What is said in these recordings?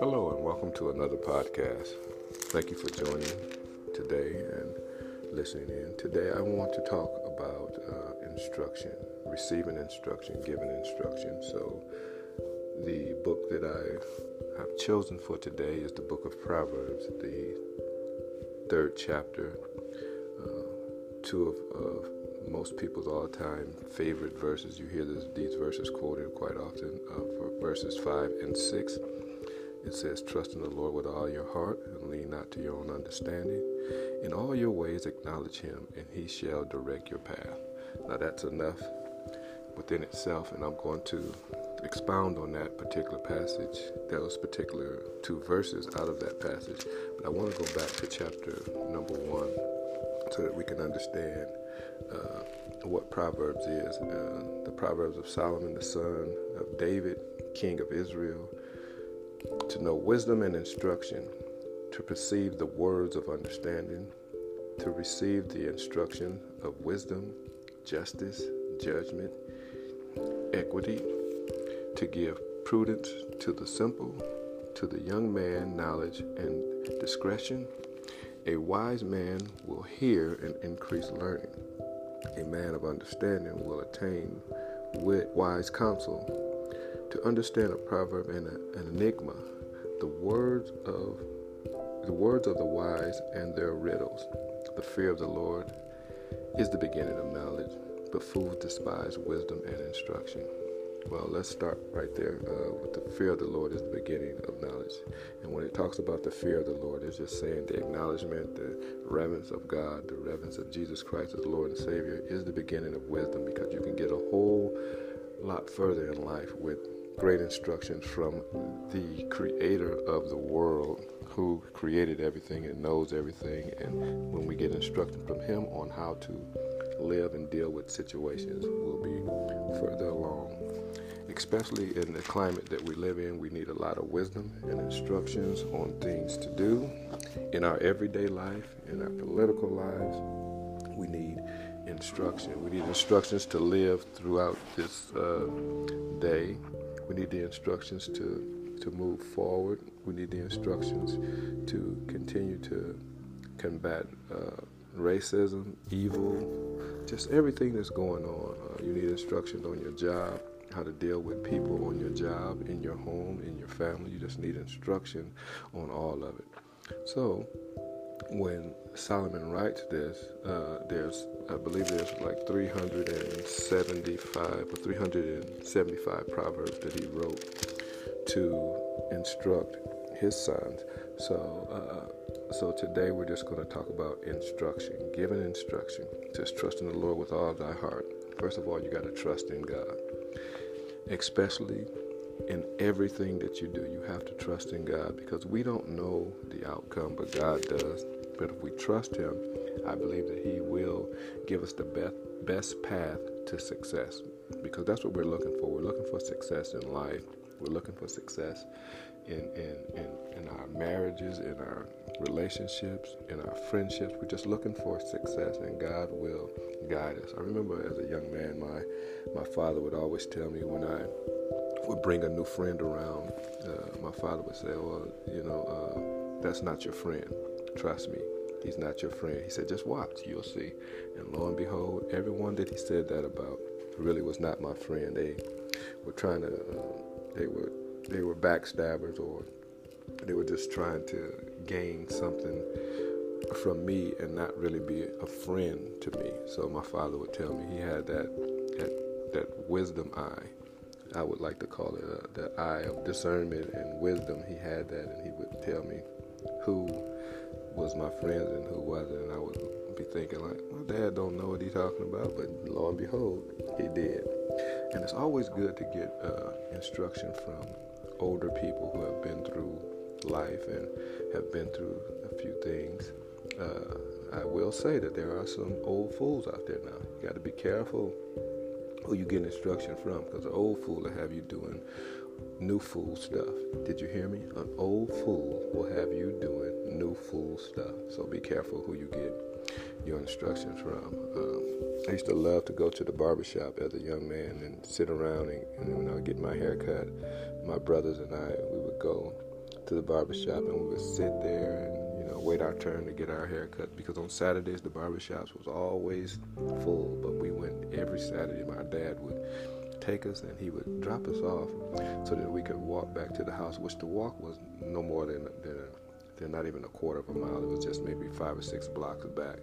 Hello, and welcome to another podcast. Thank you for joining today and listening in. Today, I want to talk about uh, instruction, receiving instruction, giving instruction. So, the book that I have chosen for today is the book of Proverbs, the third chapter. Uh, two of, of, most people's all-time favorite verses. You hear this, these verses quoted quite often. Uh, for verses five and six, it says, "Trust in the Lord with all your heart, and lean not to your own understanding. In all your ways acknowledge Him, and He shall direct your path." Now that's enough within itself, and I'm going to expound on that particular passage, those particular two verses out of that passage. But I want to go back to chapter number one so that we can understand uh, what Proverbs is. Uh, the Proverbs of Solomon, the son of David, king of Israel, to know wisdom and instruction, to perceive the words of understanding, to receive the instruction of wisdom, justice, judgment, equity, to give prudence to the simple, to the young man knowledge and discretion. A wise man will hear and increase learning. A man of understanding will attain wit, wise counsel. To understand a proverb and a, an enigma, the words of the words of the wise and their riddles. The fear of the Lord is the beginning of knowledge, but fools despise wisdom and instruction. Well, let's start right there uh, with the fear of the Lord is the beginning of knowledge. And when it talks about the fear of the Lord, it's just saying the acknowledgement, the reverence of God, the reverence of Jesus Christ as Lord and Savior is the beginning of wisdom because you can get a whole lot further in life with great instructions from the creator of the world who created everything and knows everything. And when we get instruction from him on how to live and deal with situations, we'll be further along especially in the climate that we live in, we need a lot of wisdom and instructions on things to do in our everyday life, in our political lives. We need instruction. We need instructions to live throughout this uh, day. We need the instructions to to move forward. We need the instructions to continue to combat uh, racism, evil, just everything that's going on. Uh, you need instructions on your job how to deal with people on your job, in your home, in your family. You just need instruction on all of it. So, when Solomon writes this, uh, there's, I believe there's like 375 or 375 proverbs that he wrote to instruct his sons. So, uh, so today we're just going to talk about instruction, giving instruction. Just trust in the Lord with all thy heart. First of all, you got to trust in God especially in everything that you do. You have to trust in God because we don't know the outcome, but God does. But if we trust Him, I believe that He will give us the best, best path to success because that's what we're looking for. We're looking for success in life. We're looking for success in, in, in, in our marriages, in our relationships, in our friendships. We're just looking for success, and God will guide us. I remember as a young man, my my father would always tell me when I would bring a new friend around, uh, my father would say, "Well, you know, uh, that's not your friend. Trust me." He's not your friend. He said, just watch, you'll see. And lo and behold, everyone that he said that about really was not my friend. They were trying to, uh, they were, they were backstabbers or they were just trying to gain something from me and not really be a friend to me. So my father would tell me he had that that, that wisdom eye. I would like to call it uh, the eye of discernment and wisdom. He had that, and he would tell me who was my friends and who wasn't. And I would be thinking like, my dad don't know what he's talking about, but lo and behold, he did. And it's always good to get uh, instruction from older people who have been through life and have been through a few things. Uh, I will say that there are some old fools out there now. You got to be careful who you get instruction from because an old fool will have you doing new fool stuff. Did you hear me? An old fool will have you doing new fool stuff. So be careful who you get your instructions from. Um, I used to love to go to the barbershop as a young man and sit around and, and when get my hair cut, my brothers and I, we would go to the barbershop and we would sit there and you know wait our turn to get our hair cut because on Saturdays the barbershops was always full but we went every Saturday my dad would take us and he would drop us off so that we could walk back to the house which the walk was no more than, than they're not even a quarter of a mile. It was just maybe five or six blocks back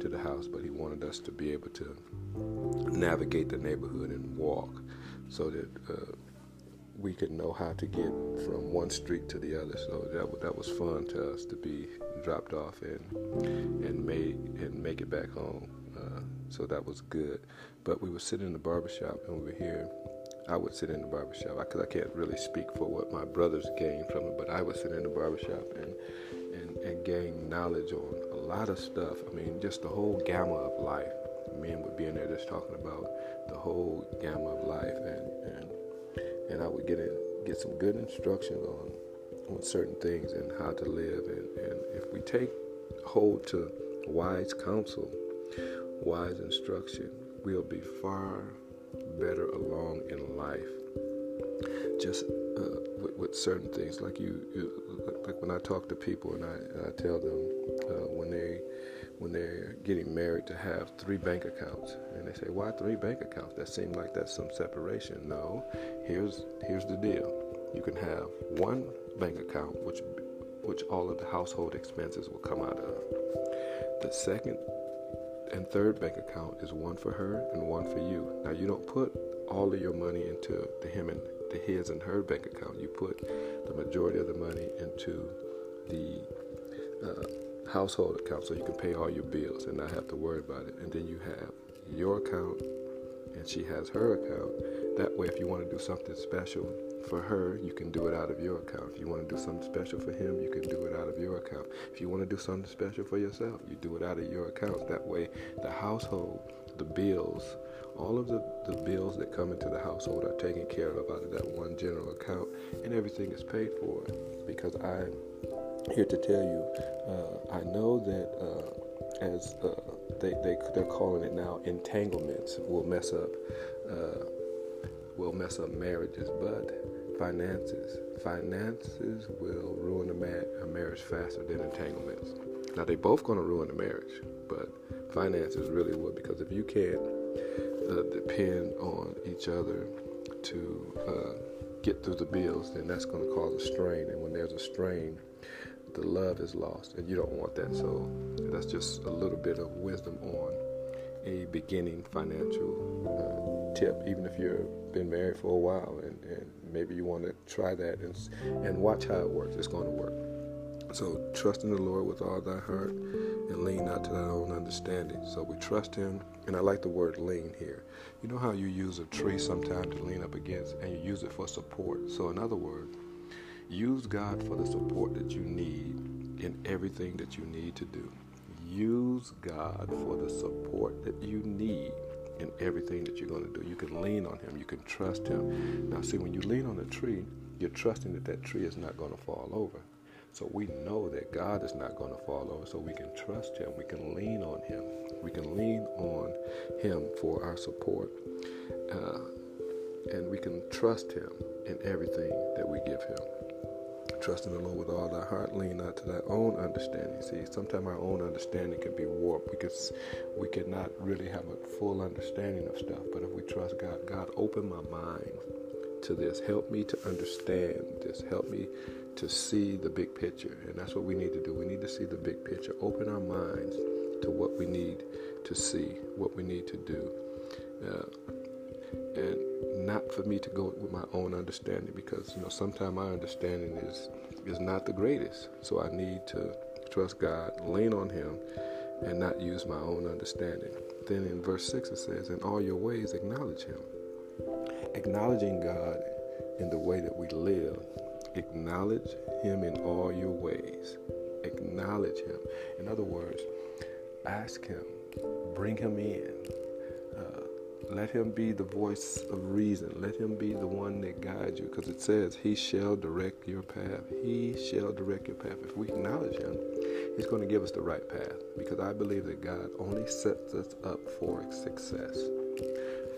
to the house. But he wanted us to be able to navigate the neighborhood and walk so that uh, we could know how to get from one street to the other. So that that was fun to us to be dropped off and and made and make it back home. Uh, so that was good. But we were sitting in the barbershop and we were here I would sit in the barbershop because I can't really speak for what my brothers gained from it, but I would sit in the barbershop and, and, and gain knowledge on a lot of stuff. I mean, just the whole gamma of life. Men would be in there just talking about the whole gamma of life, and and, and I would get in, get some good instructions on on certain things and how to live. And, and if we take hold to wise counsel, wise instruction, we'll be far better along in life. Just uh, with, with, certain things, like you, you, like when I talk to people and I, and I tell them uh, when they when they're getting married to have three bank accounts, and they say, "Why three bank accounts? That seems like that's some separation." No, here's here's the deal: you can have one bank account, which which all of the household expenses will come out of. The second and third bank account is one for her and one for you. Now you don't put all of your money into the him and the his and her bank account. You put the majority of the money into the uh, household account so you can pay all your bills and not have to worry about it. And then you have your account and she has her account. That way, if you want to do something special for her, you can do it out of your account. If you want to do something special for him, you can do it out of your account. If you want to do something special for yourself, you do it out of your account. That way, the household, the bills, all of the, the bills that come into the household are taken care of out of that one general account, and everything is paid for. Because I'm here to tell you, uh, I know that uh, as uh, they, they, they're calling it now, entanglements will mess up uh, will mess up marriages, but finances. Finances will ruin a, ma- a marriage faster than entanglements. Now, they're both going to ruin the marriage, but finances really will because if you can't uh, depend on each other to uh, get through the bills, then that's going to cause a strain. And when there's a strain, the love is lost, and you don't want that. So that's just a little bit of wisdom on a beginning financial uh, tip, even if you've been married for a while and, and maybe you want to try that and, and watch how it works. It's going to work. So trust in the Lord with all thy heart and lean not to thy own understanding. So we trust him, and I like the word lean here. You know how you use a tree sometimes to lean up against and you use it for support. So in other words, use God for the support that you need in everything that you need to do. Use God for the support that you need in everything that you're going to do. You can lean on Him, you can trust Him. Now, see, when you lean on a tree, you're trusting that that tree is not going to fall over. So we know that God is not going to fall over, so we can trust Him. We can lean on Him. We can lean on Him for our support. Uh, and we can trust Him in everything that we give Him. Trust in the Lord with all thy heart, lean not to thy own understanding. See, sometimes our own understanding can be warped because we cannot really have a full understanding of stuff. But if we trust God, God, open my mind to this. Help me to understand this. Help me to see the big picture. And that's what we need to do. We need to see the big picture. Open our minds to what we need to see, what we need to do. Uh, and not for me to go with my own understanding because you know sometimes my understanding is is not the greatest. So i need to trust god lean on him and not use my own understanding. Then in verse 6 it says in all your ways acknowledge him. Acknowledging god in the way that we live acknowledge him in all your ways. Acknowledge him. In other words ask him bring him in let him be the voice of reason. Let him be the one that guides you. Because it says, He shall direct your path. He shall direct your path. If we acknowledge Him, He's going to give us the right path. Because I believe that God only sets us up for success.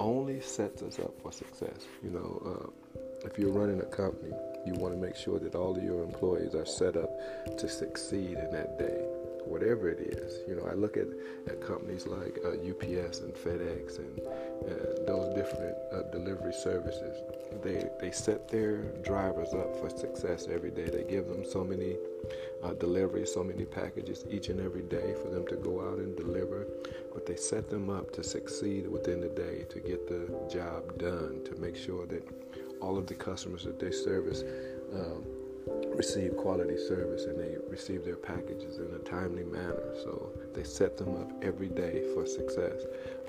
Only sets us up for success. You know, uh, if you're running a company, you want to make sure that all of your employees are set up to succeed in that day whatever it is. You know, I look at, at companies like uh, UPS and FedEx and uh, those different uh, delivery services. They they set their drivers up for success every day. They give them so many uh, deliveries, so many packages each and every day for them to go out and deliver. But they set them up to succeed within the day, to get the job done, to make sure that all of the customers that they service. Um, receive quality service and they receive their packages in a timely manner. So they set them up every day for success.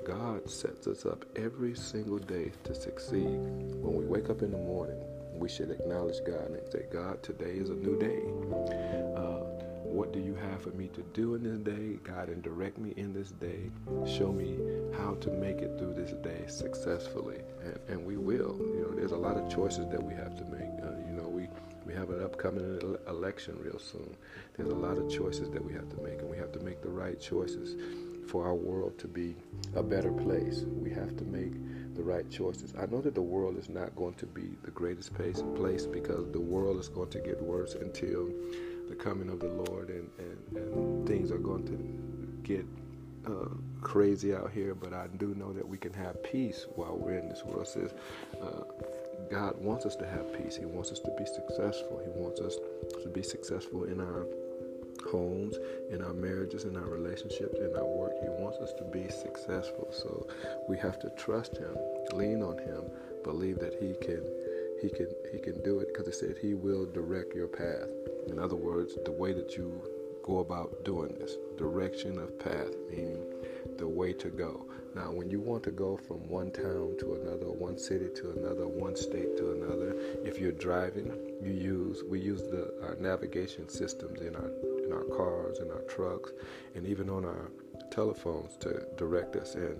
God sets us up every single day to succeed. When we wake up in the morning, we should acknowledge God and say, God, today is a new day. Uh, what do you have for me to do in this day? God, and direct me in this day. Show me how to make it through this day successfully. And, and we will. You know, there's a lot of choices that we have to make. Have an upcoming election real soon. There's a lot of choices that we have to make, and we have to make the right choices for our world to be a better place. We have to make the right choices. I know that the world is not going to be the greatest place, place because the world is going to get worse until the coming of the Lord, and, and, and things are going to get uh, crazy out here. But I do know that we can have peace while we're in this world. It says, uh, God wants us to have peace. He wants us to be successful. He wants us to be successful in our homes, in our marriages, in our relationships, in our work. He wants us to be successful. So we have to trust him, lean on him, believe that he can he can he can do it because he said he will direct your path. In other words, the way that you go about doing this, direction of path, meaning the way to go. Now, when you want to go from one town to another, one city to another, one state to another, if you're driving, you use we use the our navigation systems in our in our cars, in our trucks, and even on our telephones to direct us in.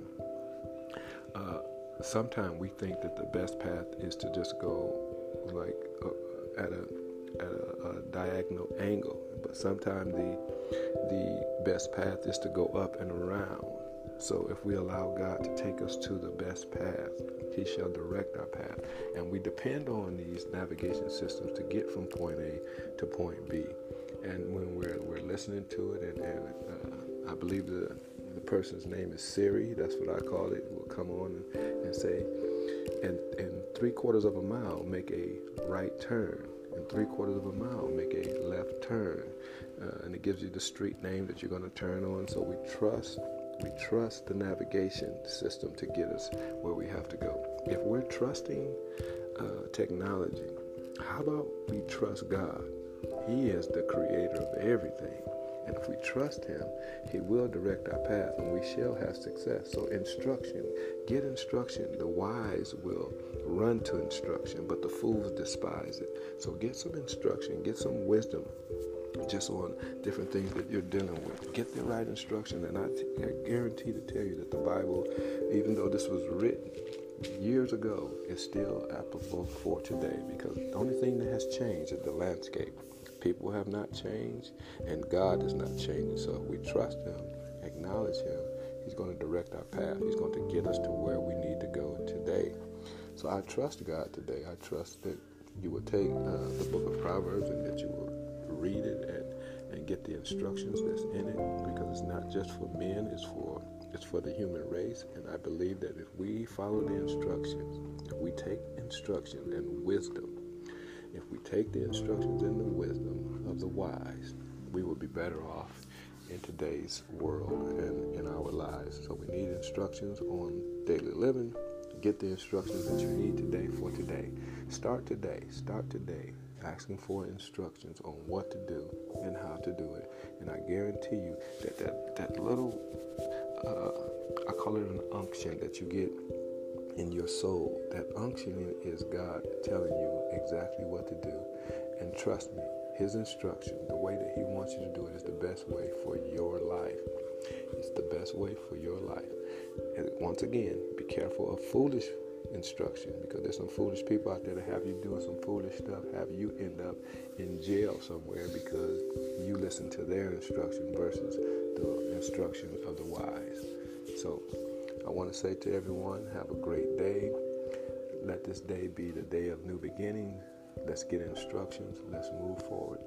Uh, sometimes we think that the best path is to just go like uh, at a at a, a, diagonal angle, but sometimes the the best path is to go up and around. So if we allow God to take us to the best path, He shall direct our path. And we depend on these navigation systems to get from point A to point B. And when we're, we're listening to it, and, and uh, I believe the, the person's name is Siri, that's what I call it, will come on and, and say, and in three quarters of a mile, make a right turn. and three quarters of a mile, make a left turn. Uh, and it gives you the street name that you're going to turn on. So we trust we trust the navigation system to get us where we have to go. If we're trusting uh, technology, how about we trust God? He is the creator of everything. And if we trust Him, He will direct our path and we shall have success. So, instruction, get instruction. The wise will run to instruction, but the fools despise it. So, get some instruction, get some wisdom just on different things that you're dealing with. Get the right instruction, and I, t- I guarantee to tell you that the Bible, even though this was written years ago, is still applicable for today because the only thing that has changed is the landscape. People have not changed, and God is not changing. So if we trust Him, acknowledge Him, He's going to direct our path. He's going to get us to where we need to go today. So I trust God today. I trust that you will take uh, the book of Proverbs and that you will read it and, and get the instructions that's in it because it's not just for men, it's for it's for the human race. And I believe that if we follow the instructions, if we take instruction and wisdom, if we take the instructions and the wisdom of the wise, we will be better off in today's world and in our lives. So we need instructions on daily living. Get the instructions that you need today for today. Start today. Start today asking for instructions on what to do and how to do it. And I guarantee you that that, that little, uh, I call it an unction that you get in your soul, that unction is God telling you exactly what to do. And trust me, His instruction, the way that He wants you to do it, is the best way for your life. It's the best way for your life. And once again, be careful of foolish instruction because there's some foolish people out there that have you doing some foolish stuff, have you end up in jail somewhere because you listen to their instruction versus the instruction of the wise. So I want to say to everyone, have a great day. Let this day be the day of new beginnings. Let's get instructions. Let's move forward.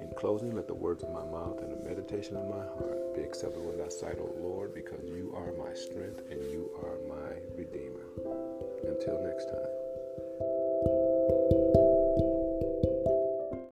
In closing, let the words of my mouth and the meditation of my heart be acceptable in thy sight, O Lord, because you are my strength and you are my redeemer. Until next time.